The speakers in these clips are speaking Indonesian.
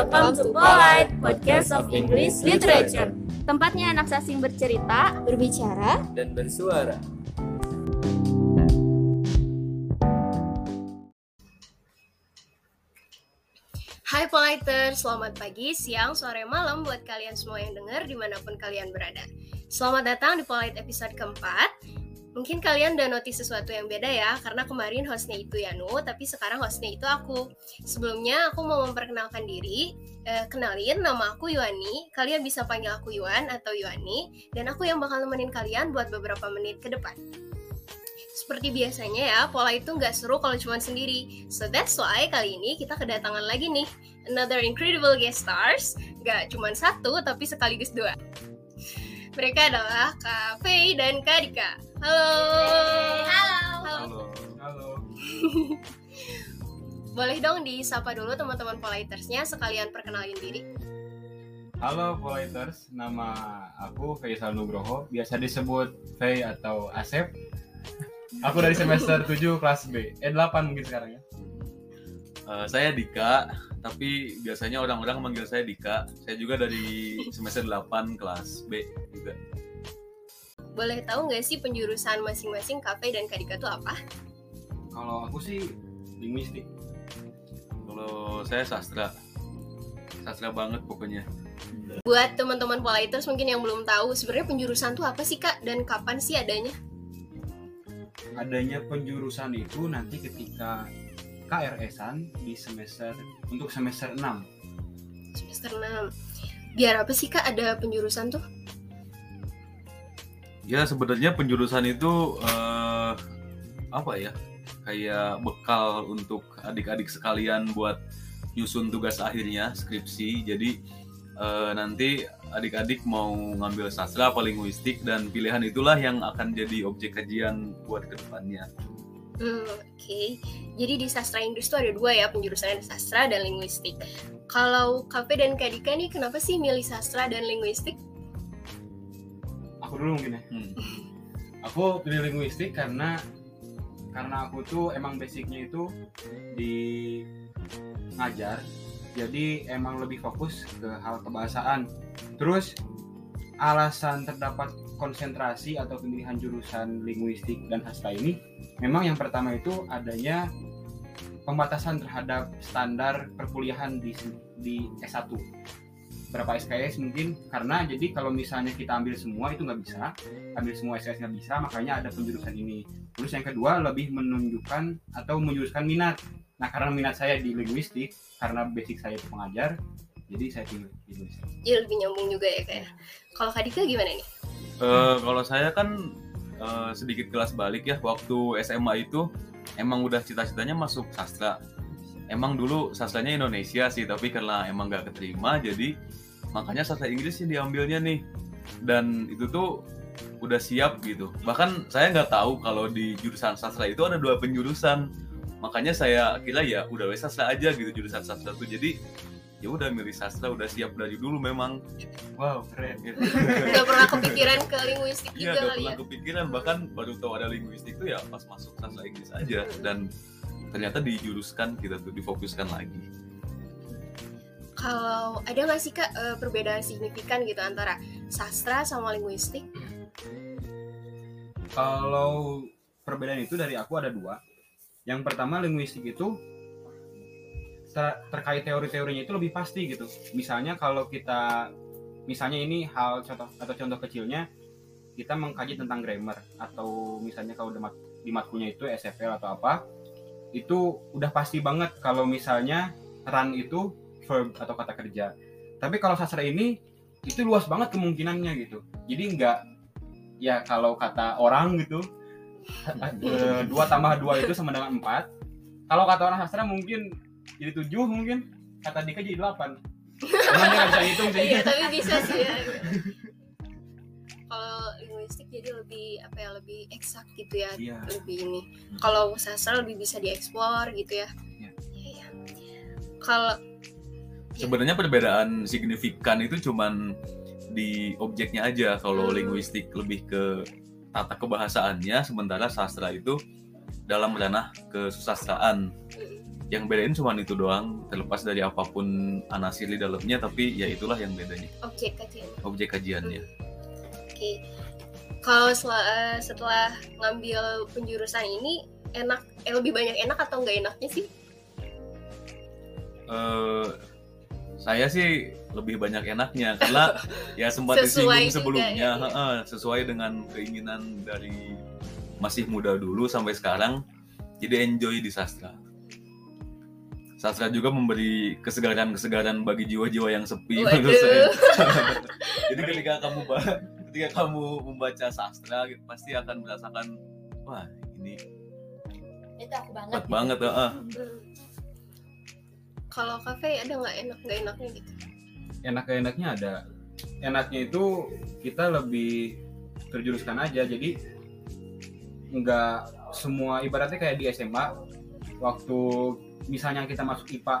welcome to Polite, podcast of English Literature. Tempatnya anak sasing bercerita, Berbicara, dan bersuara. Hai Politer, selamat pagi, siang, sore, malam buat kalian semua yang dengar di mana pun kalian berada. Selamat datang di Polite episode keempat. Mungkin kalian udah notice sesuatu yang beda ya, karena kemarin hostnya itu Yanu, tapi sekarang hostnya itu aku. Sebelumnya aku mau memperkenalkan diri, Eh, kenalin nama aku Yuani, kalian bisa panggil aku Yuan atau Yuani, dan aku yang bakal nemenin kalian buat beberapa menit ke depan. Seperti biasanya ya, pola itu nggak seru kalau cuma sendiri. So that's why kali ini kita kedatangan lagi nih, another incredible guest stars. Nggak cuma satu, tapi sekaligus dua. Mereka adalah Kak Fei dan Kak Dika. Halo. Halo. Halo. Halo. Boleh dong disapa dulu teman-teman Politersnya sekalian perkenalin diri. Halo Politers, nama aku Faisal Nugroho, biasa disebut Fei atau Asep. Aku dari semester 7 kelas B, eh 8 mungkin sekarang ya. Eh, saya Dika, tapi biasanya orang-orang manggil saya Dika. Saya juga dari semester 8 kelas B juga. Boleh tahu nggak sih penjurusan masing-masing Kak Fei dan Kak Dika itu apa? Kalau aku sih linguistik. Kalau saya sastra, sastra banget pokoknya. Buat teman-teman Politers mungkin yang belum tahu, sebenarnya penjurusan itu apa sih Kak dan kapan sih adanya? Adanya penjurusan itu nanti ketika KRS-an di semester untuk semester 6. Semester 6. Biar apa sih Kak ada penjurusan tuh? Ya sebenarnya penjurusan itu eh, apa ya? Kayak bekal untuk adik-adik sekalian buat nyusun tugas akhirnya skripsi. Jadi eh, nanti adik-adik mau ngambil sastra apa linguistik dan pilihan itulah yang akan jadi objek kajian buat ke depannya. Hmm, oke. Jadi di sastra Inggris tuh ada dua ya penjurusannya ada sastra dan linguistik. Kalau Kak Fei dan Kak Dika nih kenapa sih milih sastra dan linguistik? Aku dulu mungkin ya. Hmm. Aku pilih linguistik karena karena aku tuh emang basicnya itu di ngajar jadi emang lebih fokus ke hal kebahasaan terus alasan terdapat konsentrasi atau pemilihan jurusan linguistik dan sastra ini memang yang pertama itu adanya pembatasan terhadap standar perkuliahan di di S1 berapa SKS mungkin karena jadi kalau misalnya kita ambil semua itu nggak bisa ambil semua SKS nggak bisa makanya ada penjurusan ini terus yang kedua lebih menunjukkan atau menjuruskan minat nah karena minat saya di linguistik karena basic saya itu pengajar jadi saya pilih linguistik Jadi lebih nyambung juga ya kayak. Kalau Kak Dika gimana nih? Eh, kalau saya kan eh, sedikit kelas balik ya waktu SMA itu emang udah cita-citanya masuk sastra. Emang dulu sastranya Indonesia sih, tapi karena emang nggak keterima, jadi makanya sastra Inggris sih diambilnya nih. Dan itu tuh udah siap gitu. Bahkan saya nggak tahu kalau di jurusan sastra itu ada dua penjurusan. Makanya saya kira ya udah wes sastra aja gitu jurusan sastra tuh. Jadi ya udah milih sastra udah siap dari dulu memang. wow keren Gak pernah kepikiran ke linguistik Iya, juga gak kali pernah ya? kepikiran bahkan baru tahu ada linguistik itu ya pas masuk sastra Inggris aja dan ternyata dijuruskan kita tuh difokuskan lagi. Kalau ada nggak sih Kak eh, perbedaan signifikan gitu antara sastra sama linguistik? kalau perbedaan itu dari aku ada dua yang pertama linguistik itu ter- terkait teori-teorinya itu lebih pasti gitu misalnya kalau kita misalnya ini hal contoh atau contoh kecilnya kita mengkaji tentang grammar atau misalnya kalau di matkulnya itu SFL atau apa itu udah pasti banget kalau misalnya run itu verb atau kata kerja. Tapi kalau sastra ini itu luas banget kemungkinannya gitu. Jadi nggak ya kalau kata orang gitu eh, dua tambah dua itu sama dengan empat. Kalau kata orang sastra mungkin jadi tujuh mungkin kata Dika jadi delapan. Emang dia nggak bisa hitung sih. Iya tapi bisa sih ya. Kalau linguistik jadi lebih apa ya lebih eksak gitu ya, Iya. lebih ini. Kalau sastra lebih bisa dieksplor gitu ya. Iya. Iya. Kalau Sebenarnya perbedaan signifikan itu cuman di objeknya aja kalau Hmm. linguistik lebih ke tata kebahasaannya sementara sastra itu dalam ranah kesusastraan. yang bedain cuma itu doang terlepas dari apa pun anasir di dalamnya tapi ya itulah yang bedanya Objek kajian. objek kajiannya Oke. Kalau setelah, eh, setelah ngambil penjurusan ini enak eh, lebih banyak enak atau nggak enaknya sih? Eh, saya sih lebih banyak enaknya karena ya sempat Sesuai disinggung juga sebelumnya ya, iya. heeh, sesuai dengan keinginan dari masih muda dulu sampai sekarang jadi enjoy di sastra sastra juga memberi kesegaran-kesegaran bagi jiwa-jiwa yang sepi Waduh. menurut saya. jadi ketika kamu ketika kamu membaca sastra gitu, pasti akan merasakan wah ini Itu aku banget. kuat banget heeh. Hmm. Kalau kafe ada nggak enak nggak enaknya gitu? enak-enaknya ada enaknya itu kita lebih terjuruskan aja jadi nggak semua ibaratnya kayak di SMA waktu misalnya kita masuk IPA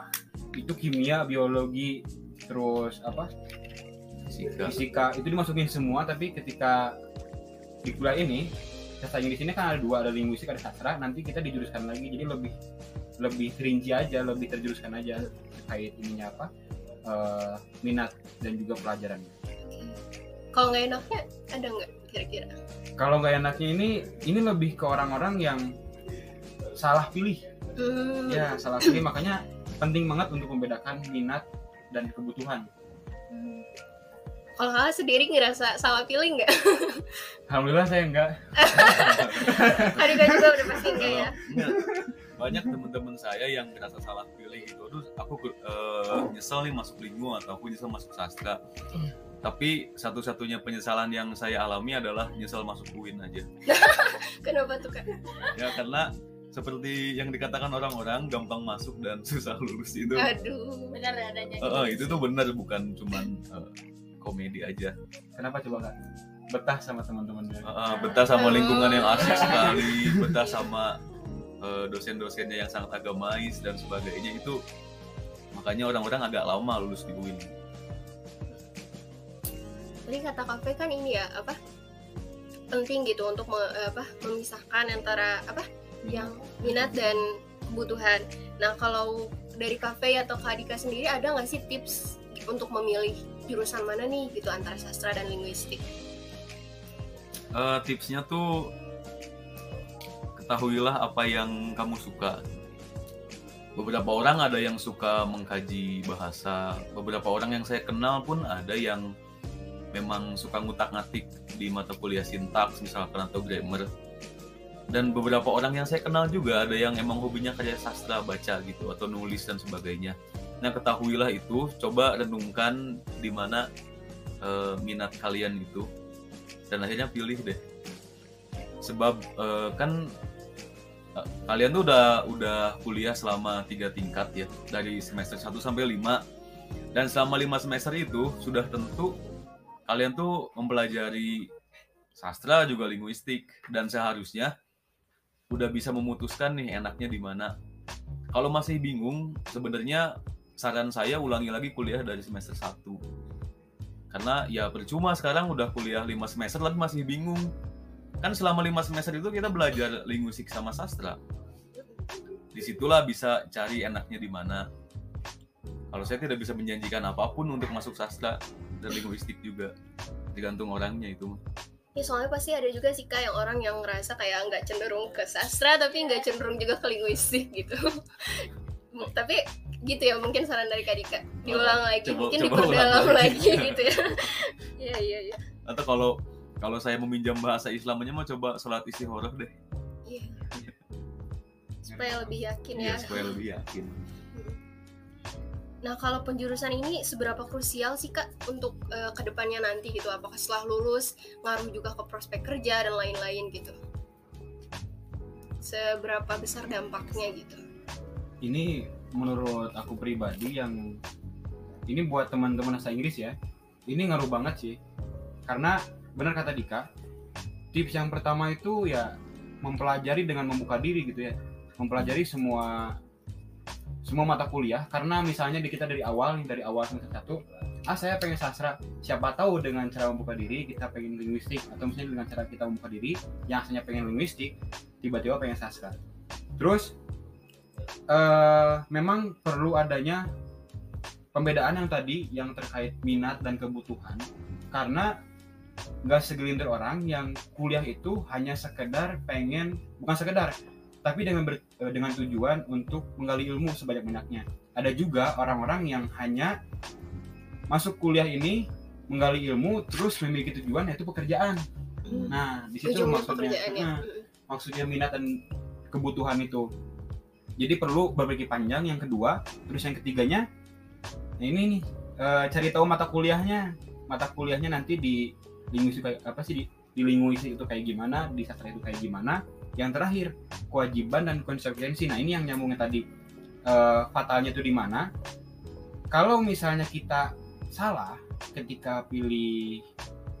itu kimia biologi terus apa Fisika. fisika itu dimasukin semua tapi ketika di kuliah ini sastra Inggris ini kan ada dua ada linguistik ada sastra nanti kita dijuruskan lagi jadi lebih lebih rinci aja lebih terjuruskan aja terkait ininya apa eh, minat dan juga pelajarannya Kalau nggak enaknya ada nggak kira-kira? kalau nggak enaknya ini ini lebih ke orang-orang yang salah pilih Hmm. ya salah pilih makanya penting banget untuk membedakan minat dan kebutuhan Hmm. Kalau kakak sendiri ngerasa salah pilih nggak? alhamdulillah saya enggak Adika juga udah pasti enggak ya? Banyak teman-teman saya yang merasa salah pilih gitu aduh aku eh, nyesel nih masuk lingu atau aku nyesel masuk sastra tapi satu-satunya penyesalan yang saya alami adalah nyesel masuk UIN aja Kenapa tuh kak? ya karena seperti yang dikatakan orang-orang gampang masuk dan susah lulus itu Aduh. Benar adanya. Eh, eh, itu tuh benar bukan cuman eh, komedi aja kenapa coba kak betah sama teman-temannya Eh, eh, betah sama lingkungan yang asik sekali betah sama eh, dosen-dosennya yang sangat agamais dan sebagainya itu makanya orang-orang agak lama lulus di UIN Tadi kata kafe kan ini ya apa? Penting gitu untuk me- apa? Memisahkan antara apa? Yang minat dan kebutuhan. Nah kalau dari kafe atau Kak Adika sendiri ada nggak sih tips untuk memilih jurusan mana nih gitu antara sastra dan linguistik? Eh, tipsnya tuh ketahuilah apa yang kamu suka. Beberapa orang ada yang suka mengkaji bahasa, beberapa orang yang saya kenal pun ada yang memang suka ngutak-ngatik di mata kuliah sintaks misalkan atau grammar. Dan beberapa orang yang saya kenal juga ada yang emang hobinya karya sastra baca gitu atau nulis dan sebagainya. Nah ketahuilah itu, coba renungkan di mana eh, minat kalian itu. Dan akhirnya pilih deh. Sebab eh, kan eh, kalian tuh udah udah kuliah selama tiga tingkat ya. Dari semester 1 sampai 5 dan selama lima semester itu sudah tentu kalian tuh mempelajari sastra juga linguistik. Dan seharusnya udah bisa memutuskan nih enaknya di mana. Kalau masih bingung sebenarnya saran saya ulangi lagi kuliah dari semester 1 karena ya percuma sekarang udah kuliah 5 semester tapi masih bingung. Kan selama 5 semester itu kita belajar linguistik sama sastra. Di situlah bisa cari enaknya di mana. Kalau saya tidak bisa menjanjikan apa pun untuk masuk sastra dan linguistik juga. Tergantung orangnya itu Ya soalnya pasti ada juga sih kak yang orang yang ngerasa kayak nggak cenderung ke sastra tapi nggak cenderung juga ke linguistik gitu. tapi gitu ya mungkin saran dari Kak Dika diulang lagi Coba- mungkin coba diperdalam ulang lagi lagi. gitu ya. Iya iya iya. atau kalau kalau saya meminjam bahasa Islamnya mau coba sholat istikharah deh Iya. Supaya lebih yakin ya. Iya, supaya lebih yakin Nah kalau penjurusan ini seberapa krusial sih kak untuk eh, ke depannya nanti gitu? Apakah setelah lulus ngaruh juga ke prospek kerja dan lain-lain gitu? Seberapa besar dampaknya gitu? ini menurut aku pribadi yang ini buat teman-teman bahasa Inggris ya ini ngaruh banget sih. Karena benar kata Dika tips yang pertama itu ya mempelajari dengan membuka diri gitu ya. Mempelajari semua semua mata kuliah. Karena misalnya di kita dari awal nih dari awal semester satu ah saya pengen sastra. Siapa tahu dengan cara membuka diri kita pengen linguistik. Atau misalnya dengan cara kita membuka diri yang asalnya pengen linguistik tiba-tiba pengen sastra. Terus eh, memang perlu adanya pembedaan yang tadi yang terkait minat dan kebutuhan. Karena nggak segelintir orang yang kuliah itu hanya sekedar pengen bukan sekedar tapi dengan ber- eh, dengan tujuan untuk menggali ilmu sebanyak banyaknya ada juga orang-orang yang hanya masuk kuliah ini menggali ilmu terus memiliki tujuan yaitu pekerjaan. Nah di situ maksudnya pekerjaannya nah, maksudnya minat dan kebutuhan itu jadi perlu berpikir panjang. Yang kedua terus yang ketiganya nah ini nih eh, cari tahu mata kuliahnya. Mata kuliahnya nanti di linguistik apa sih di, di linguistik itu kayak gimana di sastra itu kayak gimana. Yang terakhir kewajiban dan konsekuensi. Nah ini yang nyambungnya tadi. Eh, fatalnya itu di mana? Kalau misalnya kita salah ketika pilih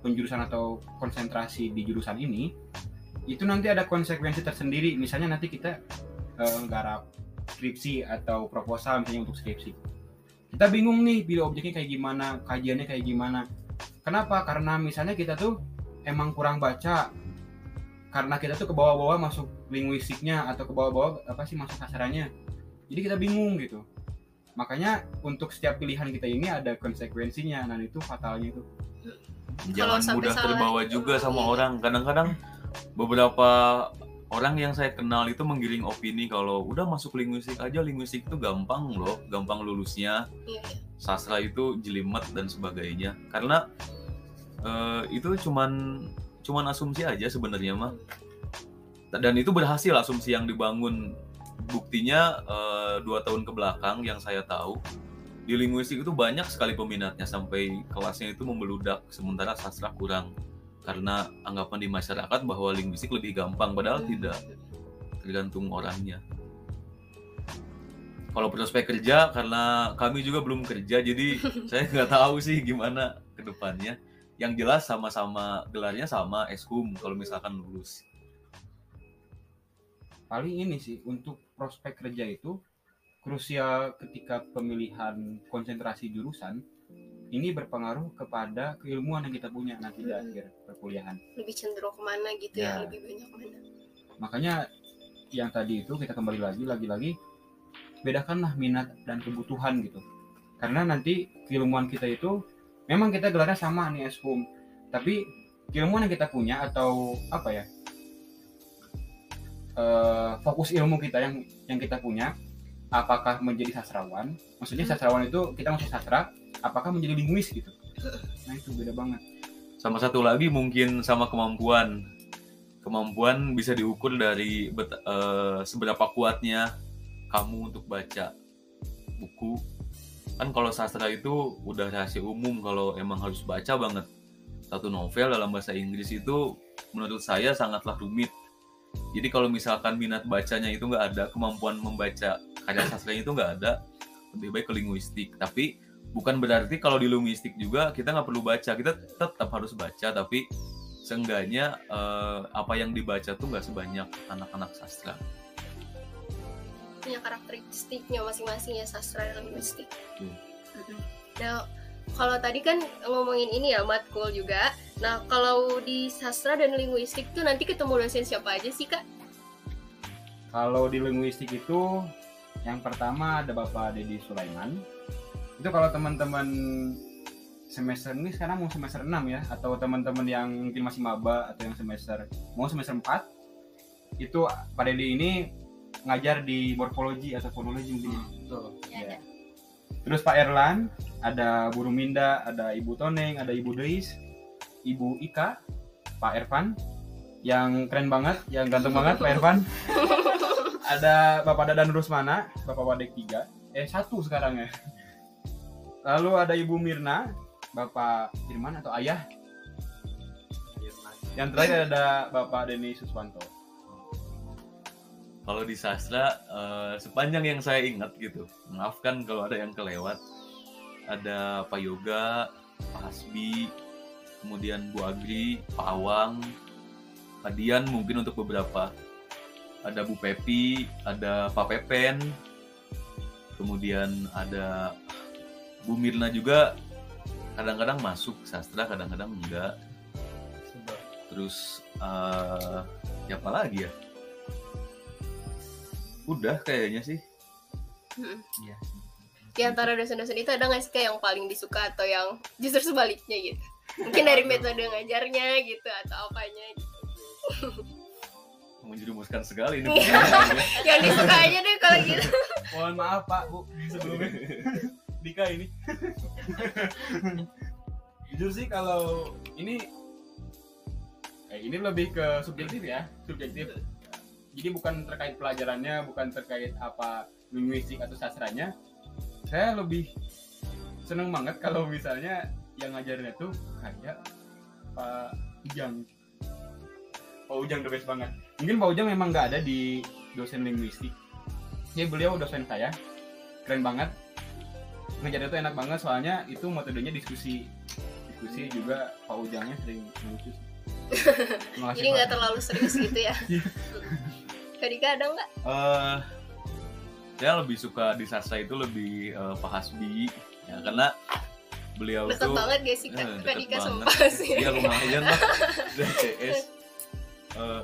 penjurusan atau konsentrasi di jurusan ini itu nanti ada konsekuensi tersendiri. Misalnya nanti kita eh, nggarap skripsi atau proposal misalnya untuk skripsi. Kita bingung nih pilih objeknya kayak gimana kajiannya kayak gimana. Kenapa? Karena misalnya kita tuh emang kurang baca. Karena kita tuh ke bawah-bawah masuk linguistiknya atau ke bawah-bawah apa sih masuk sasarannya jadi kita bingung gitu. Makanya untuk setiap pilihan kita ini ada konsekuensinya. Dan itu fatalnya itu. Jangan sampai mudah salah terbawa juga sama Iya. orang. Kadang-kadang beberapa orang yang saya kenal itu menggiring opini kalau udah masuk linguistik aja linguistik itu gampang loh gampang lulusnya. Iya, iya. sastra itu jelimet dan sebagainya. Karena eh, itu cuman cuman asumsi aja sebenarnya mah. Dan itu berhasil asumsi yang dibangun. Buktinya eh, dua tahun ke belakang yang saya tahu di linguistik itu banyak sekali peminatnya sampai kelasnya itu membeludak sementara sastra kurang karena anggapan di masyarakat bahwa linguistik lebih gampang padahal tidak. Tergantung orangnya. Kalau prospek kerja karena kami juga belum kerja jadi saya nggak tahu sih gimana ke depannya. Yang jelas sama-sama gelarnya sama eshum kalau misalkan lulus. Paling ini sih untuk prospek kerja itu krusial ketika pemilihan konsentrasi jurusan ini berpengaruh kepada keilmuan yang kita punya nanti di Hmm. akhir perkuliahan lebih cenderung ke mana gitu ya, Ya. lebih banyak mana makanya yang tadi itu kita kembali lagi lagi-lagi bedakanlah minat dan kebutuhan gitu karena nanti keilmuan kita itu memang kita gelarnya sama nih eshum tapi keilmuan yang kita punya atau apa ya eh, fokus ilmu kita yang yang kita punya apakah menjadi sastrawan maksudnya Hmm. sastrawan itu kita masuk sastra apakah menjadi linguis gitu? Nah itu beda banget. Sama satu lagi mungkin sama kemampuan. Kemampuan bisa diukur dari eh, seberapa kuatnya kamu untuk baca buku. Kan kalau sastra itu udah rahasia umum kalau emang harus baca banget. Satu novel dalam bahasa Inggris itu menurut saya sangatlah rumit. Jadi kalau misalkan minat bacanya itu nggak ada kemampuan membaca karya sastranya itu nggak ada lebih baik ke linguistik. Tapi bukan berarti kalau di linguistik juga kita nggak perlu baca. Kita tetap harus baca tapi seenggaknya eh, apa yang dibaca tuh nggak sebanyak anak-anak sastra. Punya karakteristiknya masing-masing ya sastra dan linguistik Hmm. Nah kalau tadi kan ngomongin ini ya matkul juga. Nah kalau di sastra dan linguistik tuh nanti ketemu dosen siapa aja sih kak? Kalau di linguistik itu yang pertama ada Bapak Dedi Sulaiman. Itu kalau teman-teman semester ini sekarang mau semester 6 ya atau teman-teman yang mungkin masih maba atau yang semester mau semester 4 itu Pak Dedi ini ngajar di morfologi atau fonologi mungkin ya. Betul. Ya. Terus Pak Erlan, ada Bu Ruminda, ada Ibu Toneng, ada Ibu Deis, Ibu Ika, Pak Ervan, yang keren banget, yang ganteng banget Pak Ervan. ada Bapak Dadan Rusmana, Bapak Wadek 3, eh satu sekarang ya. Lalu ada Ibu Mirna, Bapak Firman atau Ayah. Yang terakhir ada Bapak Denny Suswanto. kalau di sastra eh, sepanjang yang saya ingat gitu maafkan kalau ada yang kelewat ada Pak Yoga Pak Hasbi kemudian Bu Agri Pak Awang Pak Dian mungkin untuk beberapa ada Bu Pepi ada Pak Pepen kemudian ada Bu Mirna juga kadang-kadang masuk sastra kadang-kadang enggak terus eh siapa lagi ya udah kayaknya sih Iya. Di antara dosen-dosen itu ada nggak sih kayak yang paling disuka atau yang justru sebaliknya gitu? Mungkin dari metode ngajarnya gitu atau apanya gitu. menjerumuskan sekali ini yang disuka aja deh kalau gitu. Mohon maaf Pak Bu sebelumnya. Dika ini. Jujur sih kalau ini eh, ini lebih ke subjektif ya, subjektif. Jadi bukan terkait pelajarannya, bukan terkait apa linguistik atau sastranya. Saya lebih seneng banget kalau misalnya yang ngajarnya tuh kayak Pak Ujang. Pak Ujang the best banget. Mungkin Pak Ujang memang nggak ada di dosen linguistik. Ya beliau dosen saya, keren banget. Ngajarnya tuh enak banget soalnya itu metodenya diskusi. Diskusi juga Pak Ujangnya sering ngelucu. Kasih, Jadi nggak terlalu serius gitu ya. Iya. Kak Dika ada nggak? Eh, saya lebih suka di sastra itu lebih eh, Pak Hasbi ya karena beliau Deket tuh banget gak sih Kak, Eh, Kak deket Dika sama. Pak sih? Iya lumayan lah dari CS. Eh,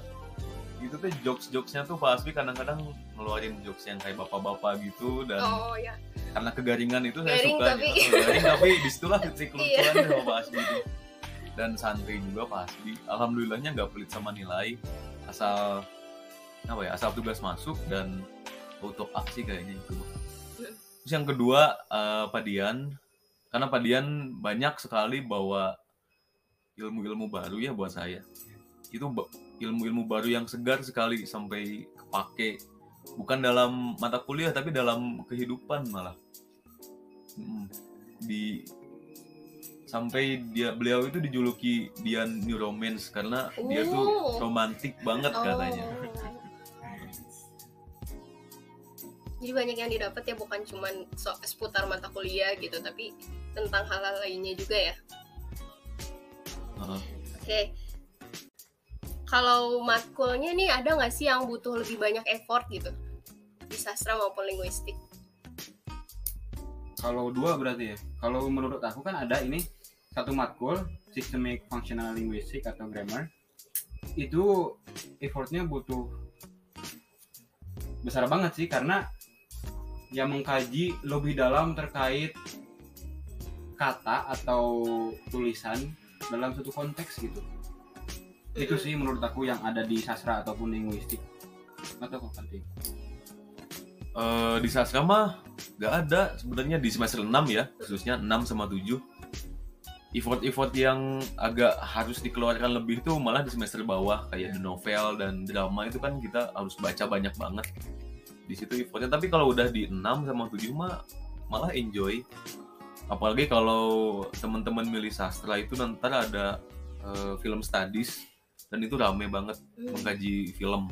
itu tuh jokes-jokesnya tuh Pak Hasbi kadang-kadang ngeluarin jokes yang kayak bapak-bapak gitu dan Oh ya. Karena kegaringan itu saya Garing suka tapi- gitu. garing tapi di situlah titik kelucuan sama Pak Hasbi itu dan santri juga Pak Hasbi alhamdulillahnya nggak pelit sama nilai. Asal apa ya asal tugas masuk dan auto aksi kayaknya itu. Terus yang kedua eh, Pak Dian karena Pak Dian banyak sekali bawa ilmu-ilmu baru ya buat saya. Itu ilmu-ilmu baru yang segar sekali sampai kepake bukan dalam mata kuliah tapi dalam kehidupan malah Mm. di sampai dia beliau itu dijuluki Dian New Romance karena dia tuh Oh. romantik banget katanya Oh. Jadi banyak yang didapat ya bukan cuman so- seputar mata kuliah gitu, tapi tentang hal-hal lainnya juga ya. Heeh. Oke. Kalau matkulnya nih ada nggak sih yang butuh lebih banyak effort gitu di sastra maupun linguistik? Kalau dua berarti ya. Kalau menurut aku kan ada ini satu matkul systemic functional linguistic atau grammar. Itu effortnya butuh besar banget sih karena yang mengkaji lebih dalam terkait kata atau tulisan dalam satu konteks gitu. Itu sih menurut aku yang ada di sastra ataupun linguistik. Atau kok penting? Eh, di sastra mah nggak ada. Sebenarnya di semester 6 ya khususnya 6 sama 7 effort-effort yang agak harus dikeluarkan lebih tuh malah di semester bawah. Kayak the novel dan drama itu kan kita harus baca banyak banget. Di situ effortnya. Tapi kalau udah di 6 sama 7 mah malah enjoy. Apalagi kalau teman-teman milih sastra itu nanti ada eh, film studies dan itu rame banget Hmm. mengkaji film.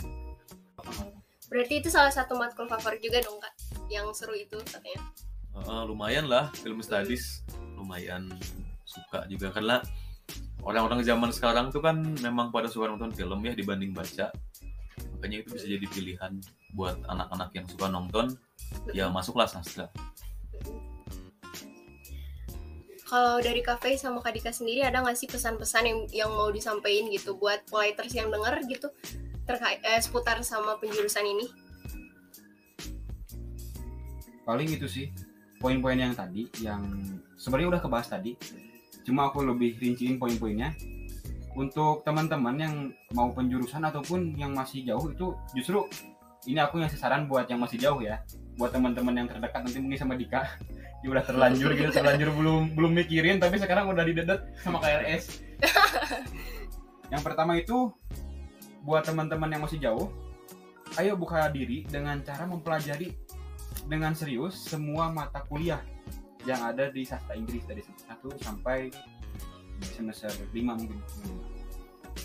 Berarti itu salah satu matkul favorit juga dong kak, yang seru itu katanya. Eh, lumayan lah film studies. Lumayan suka juga karena orang-orang zaman sekarang tuh kan memang pada suka nonton film ya dibanding baca. Makanya itu bisa jadi pilihan buat anak-anak yang suka nonton. Ya masuklah sastra Kalau dari kafe sama Kak Dika sendiri ada nggak sih pesan-pesan yang yang mau disampaikan gitu buat polighters yang denger gitu terkait eh, seputar sama penjurusan ini? paling itu sih poin-poin yang tadi yang sebenarnya udah kebahas tadi cuma aku lebih rinciin poin-poinnya untuk teman-teman yang mau penjurusan ataupun yang masih jauh itu justru ini aku ngasih saran buat yang masih jauh ya buat teman-teman yang terdekat nanti mungkin sama Dika ya udah terlanjur gitu terlanjur belum belum mikirin tapi sekarang udah didedet sama KRS yang pertama itu buat teman-teman yang masih jauh ayo buka diri dengan cara mempelajari dengan serius semua mata kuliah yang ada di sastra Inggris dari semester 1 sampai semester 5 mungkin.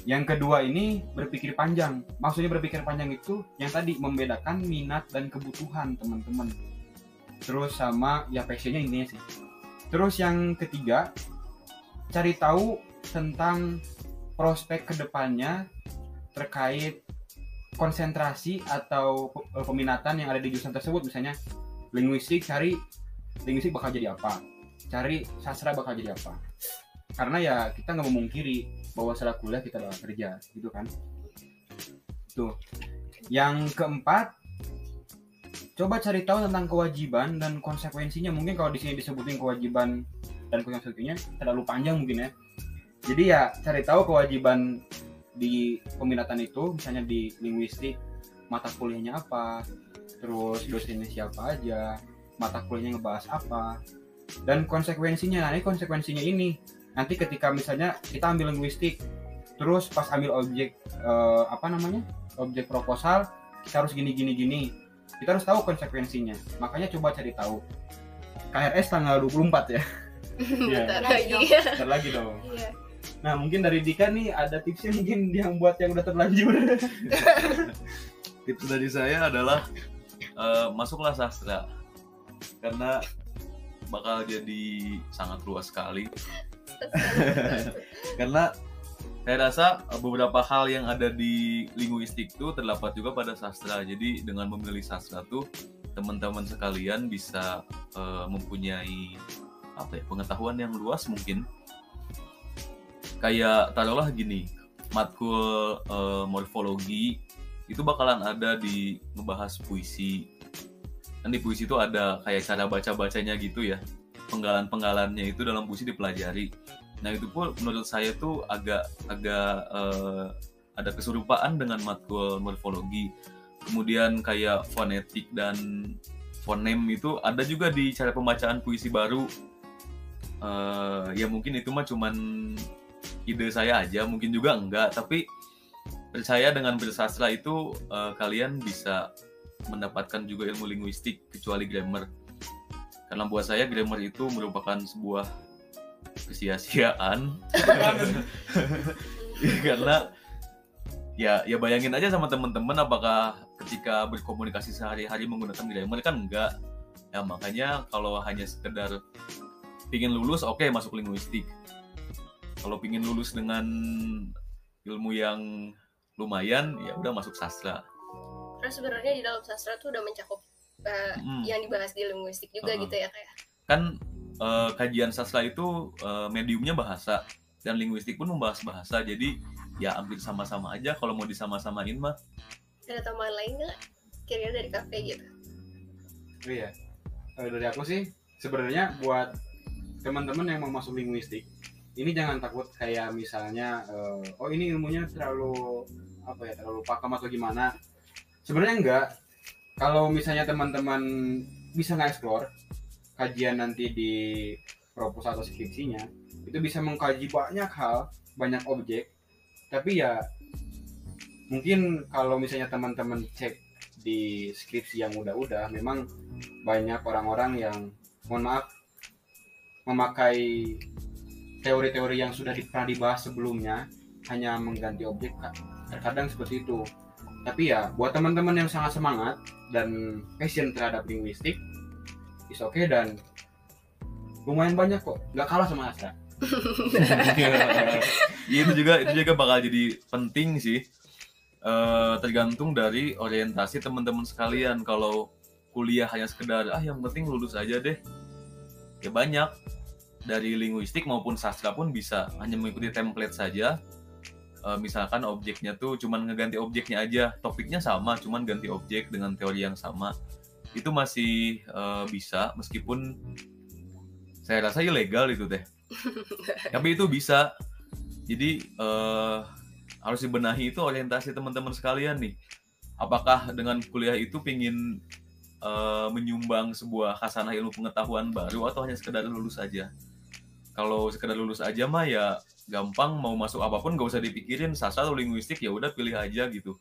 Yang kedua ini berpikir panjang. Maksudnya berpikir panjang itu yang tadi membedakan minat dan kebutuhan teman-teman. Terus sama ya passionnya intinya sih. Terus yang ketiga cari tahu tentang prospek ke depannya terkait konsentrasi atau pe- peminatan yang ada di jurusan tersebut. Misalnya linguistik cari linguistik bakal jadi apa? Cari sastra bakal jadi apa? Karena ya kita nggak memungkiri bahwa setelah kuliah kita bakal kerja gitu kan? Tuh. Yang keempat coba cari tahu tentang kewajiban dan konsekuensinya. Mungkin kalau di sini disebutin kewajiban dan konsekuensinya terlalu panjang mungkin ya. Jadi ya cari tahu kewajiban di peminatan itu misalnya di linguistik mata kuliahnya apa terus dosennya siapa aja mata kuliahnya ngebahas apa dan konsekuensinya. Ini konsekuensinya ini. Nanti ketika misalnya kita ambil linguistik terus pas ambil objek eh, apa namanya objek proposal kita harus gini gini gini kita harus tahu konsekuensinya. Makanya coba cari tahu. KRS tanggal 24 ya. Iya. Bentar lagi. Bentar lagi dong. Iya. nah mungkin dari Dika nih ada tipsnya mungkin yang buat yang udah terlanjur. Tips dari saya adalah eh, masuklah sastra. Karena bakal jadi sangat luas sekali. Karena saya rasa eh, beberapa hal yang ada di linguistik itu terdapat juga pada sastra jadi dengan memilih sastra tuh teman-teman sekalian bisa eh, mempunyai apa ya pengetahuan yang luas mungkin kayak taruhlah gini matkul eh, morfologi itu bakalan ada di ngebahas puisi. Kan di puisi itu ada kayak cara baca-bacanya gitu ya. Penggalan-penggalannya itu dalam puisi dipelajari. Nah itu pun menurut saya tuh agak agak eh, ada keserupaan dengan matkul morfologi. Kemudian kayak fonetik dan fonem itu ada juga di cara pembacaan puisi baru. Eh, ya mungkin itu mah cuman ide saya aja, mungkin juga enggak. Tapi percaya dengan bersastra itu eh, kalian bisa mendapatkan juga ilmu linguistik kecuali grammar karena buat saya grammar itu merupakan sebuah kesia-siaan karena ya ya bayangin aja sama teman-teman apakah ketika berkomunikasi sehari-hari menggunakan grammar kan enggak ya makanya kalau hanya sekedar pingin lulus oke masuk linguistik kalau pingin lulus dengan ilmu yang lumayan ya udah masuk sastra Karena sebenarnya di dalam sastra tuh udah mencakup uh, Mm. yang dibahas di linguistik juga Uh-uh. gitu ya kayak. kan eh, kajian sastra itu eh, mediumnya bahasa dan linguistik pun membahas bahasa jadi ya hampir sama-sama aja kalau mau disama-samain mah Ada tambahan lain nggak? Kira-kira dari kafe gitu. Oh iya. Eh, dari aku sih sebenarnya buat teman-teman yang mau masuk linguistik, ini jangan takut kayak misalnya eh, oh ini ilmunya terlalu apa ya terlalu pakam atau gimana. Sebenarnya enggak. Kalau misalnya teman-teman bisa nge-explore kajian nanti di proposal atau skripsinya, itu bisa mengkaji banyak hal, banyak objek. Tapi ya mungkin kalau misalnya teman-teman cek di skripsi yang udah-udah memang banyak orang-orang yang mohon maaf memakai teori-teori yang sudah pernah dibahas sebelumnya hanya mengganti objek terkadang seperti itu tapi ya buat teman-teman yang sangat semangat dan passion terhadap linguistik is oke dan lumayan banyak kok. Nggak kalah sama Astra. Iya, itu juga itu juga bakal jadi penting sih. Eh, tergantung dari orientasi teman-teman sekalian. Kalau kuliah hanya sekedar ah yang penting lulus aja deh. Ya banyak. Dari linguistik maupun sastra pun bisa hanya mengikuti template saja. Eh, misalkan objeknya tuh cuman ngeganti objeknya aja. Topiknya sama cuman ganti objek dengan teori yang sama itu masih eh, bisa meskipun saya rasa ilegal itu teh. Tapi itu bisa. Jadi eh, harus dibenahi itu orientasi teman-teman sekalian nih. Apakah dengan kuliah itu pingin eh, menyumbang sebuah khasanah ilmu pengetahuan baru atau hanya sekedar lulus saja kalau sekedar lulus aja mah ya gampang mau masuk apa pun gak usah dipikirin sastra atau linguistik ya udah pilih aja gitu.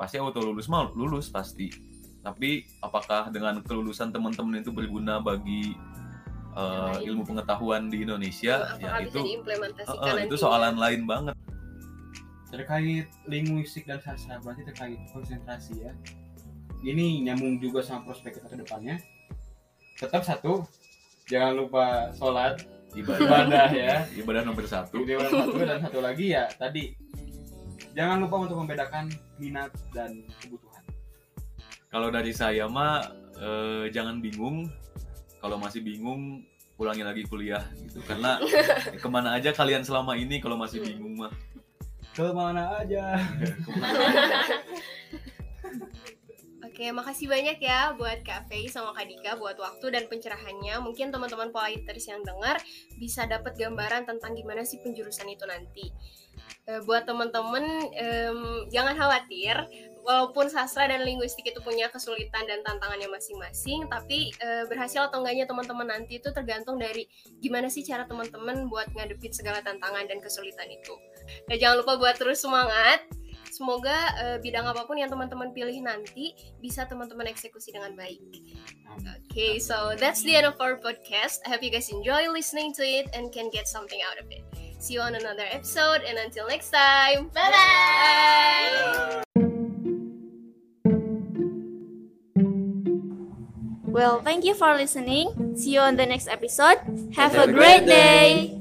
Pasti auto lulus mah lulus pasti tapi apakah dengan kelulusan teman-teman itu berguna bagi lain. ilmu pengetahuan di Indonesia? Ya bisa itu Heeh, itu soalan lain banget. Terkait linguistik dan sastra berarti terkait konsentrasi ya. Ini nyambung juga sama prospek kita ke depannya. Tetap satu jangan lupa sholat ibadah. ibadah ya. Ibadah nomor satu. Itu yang satu dan satu lagi ya tadi. Jangan lupa untuk membedakan minat dan kebutuhan kalau dari saya mah eh, jangan bingung. Kalau masih bingung ulangi lagi kuliah gitu. Karena ke mana aja kalian selama ini kalau masih bingung mah? Ke mana aja. Oke, Oke, makasih banyak ya buat Kak Fei sama Kak Dika buat waktu dan pencerahannya. Mungkin teman-teman Politers yang dengar bisa dapat gambaran tentang gimana sih penjurusan itu nanti. Eh, buat teman-teman em, jangan khawatir, walaupun sastra dan linguistik itu punya kesulitan dan tantangannya masing-masing, tapi eh, berhasil atau enggaknya teman-teman nanti itu tergantung dari gimana sih cara teman-teman buat ngadepin segala tantangan dan kesulitan itu. Nah, jangan lupa buat terus semangat. Semoga eh, bidang apa pun yang teman-teman pilih nanti bisa teman-teman eksekusi dengan baik. Okay, so that's the end of our podcast. I hope you guys enjoy listening to it and can get something out of it. See you on another episode, and until next time, bye bye. Well, thank you for listening. See you on the next episode. Have a great day.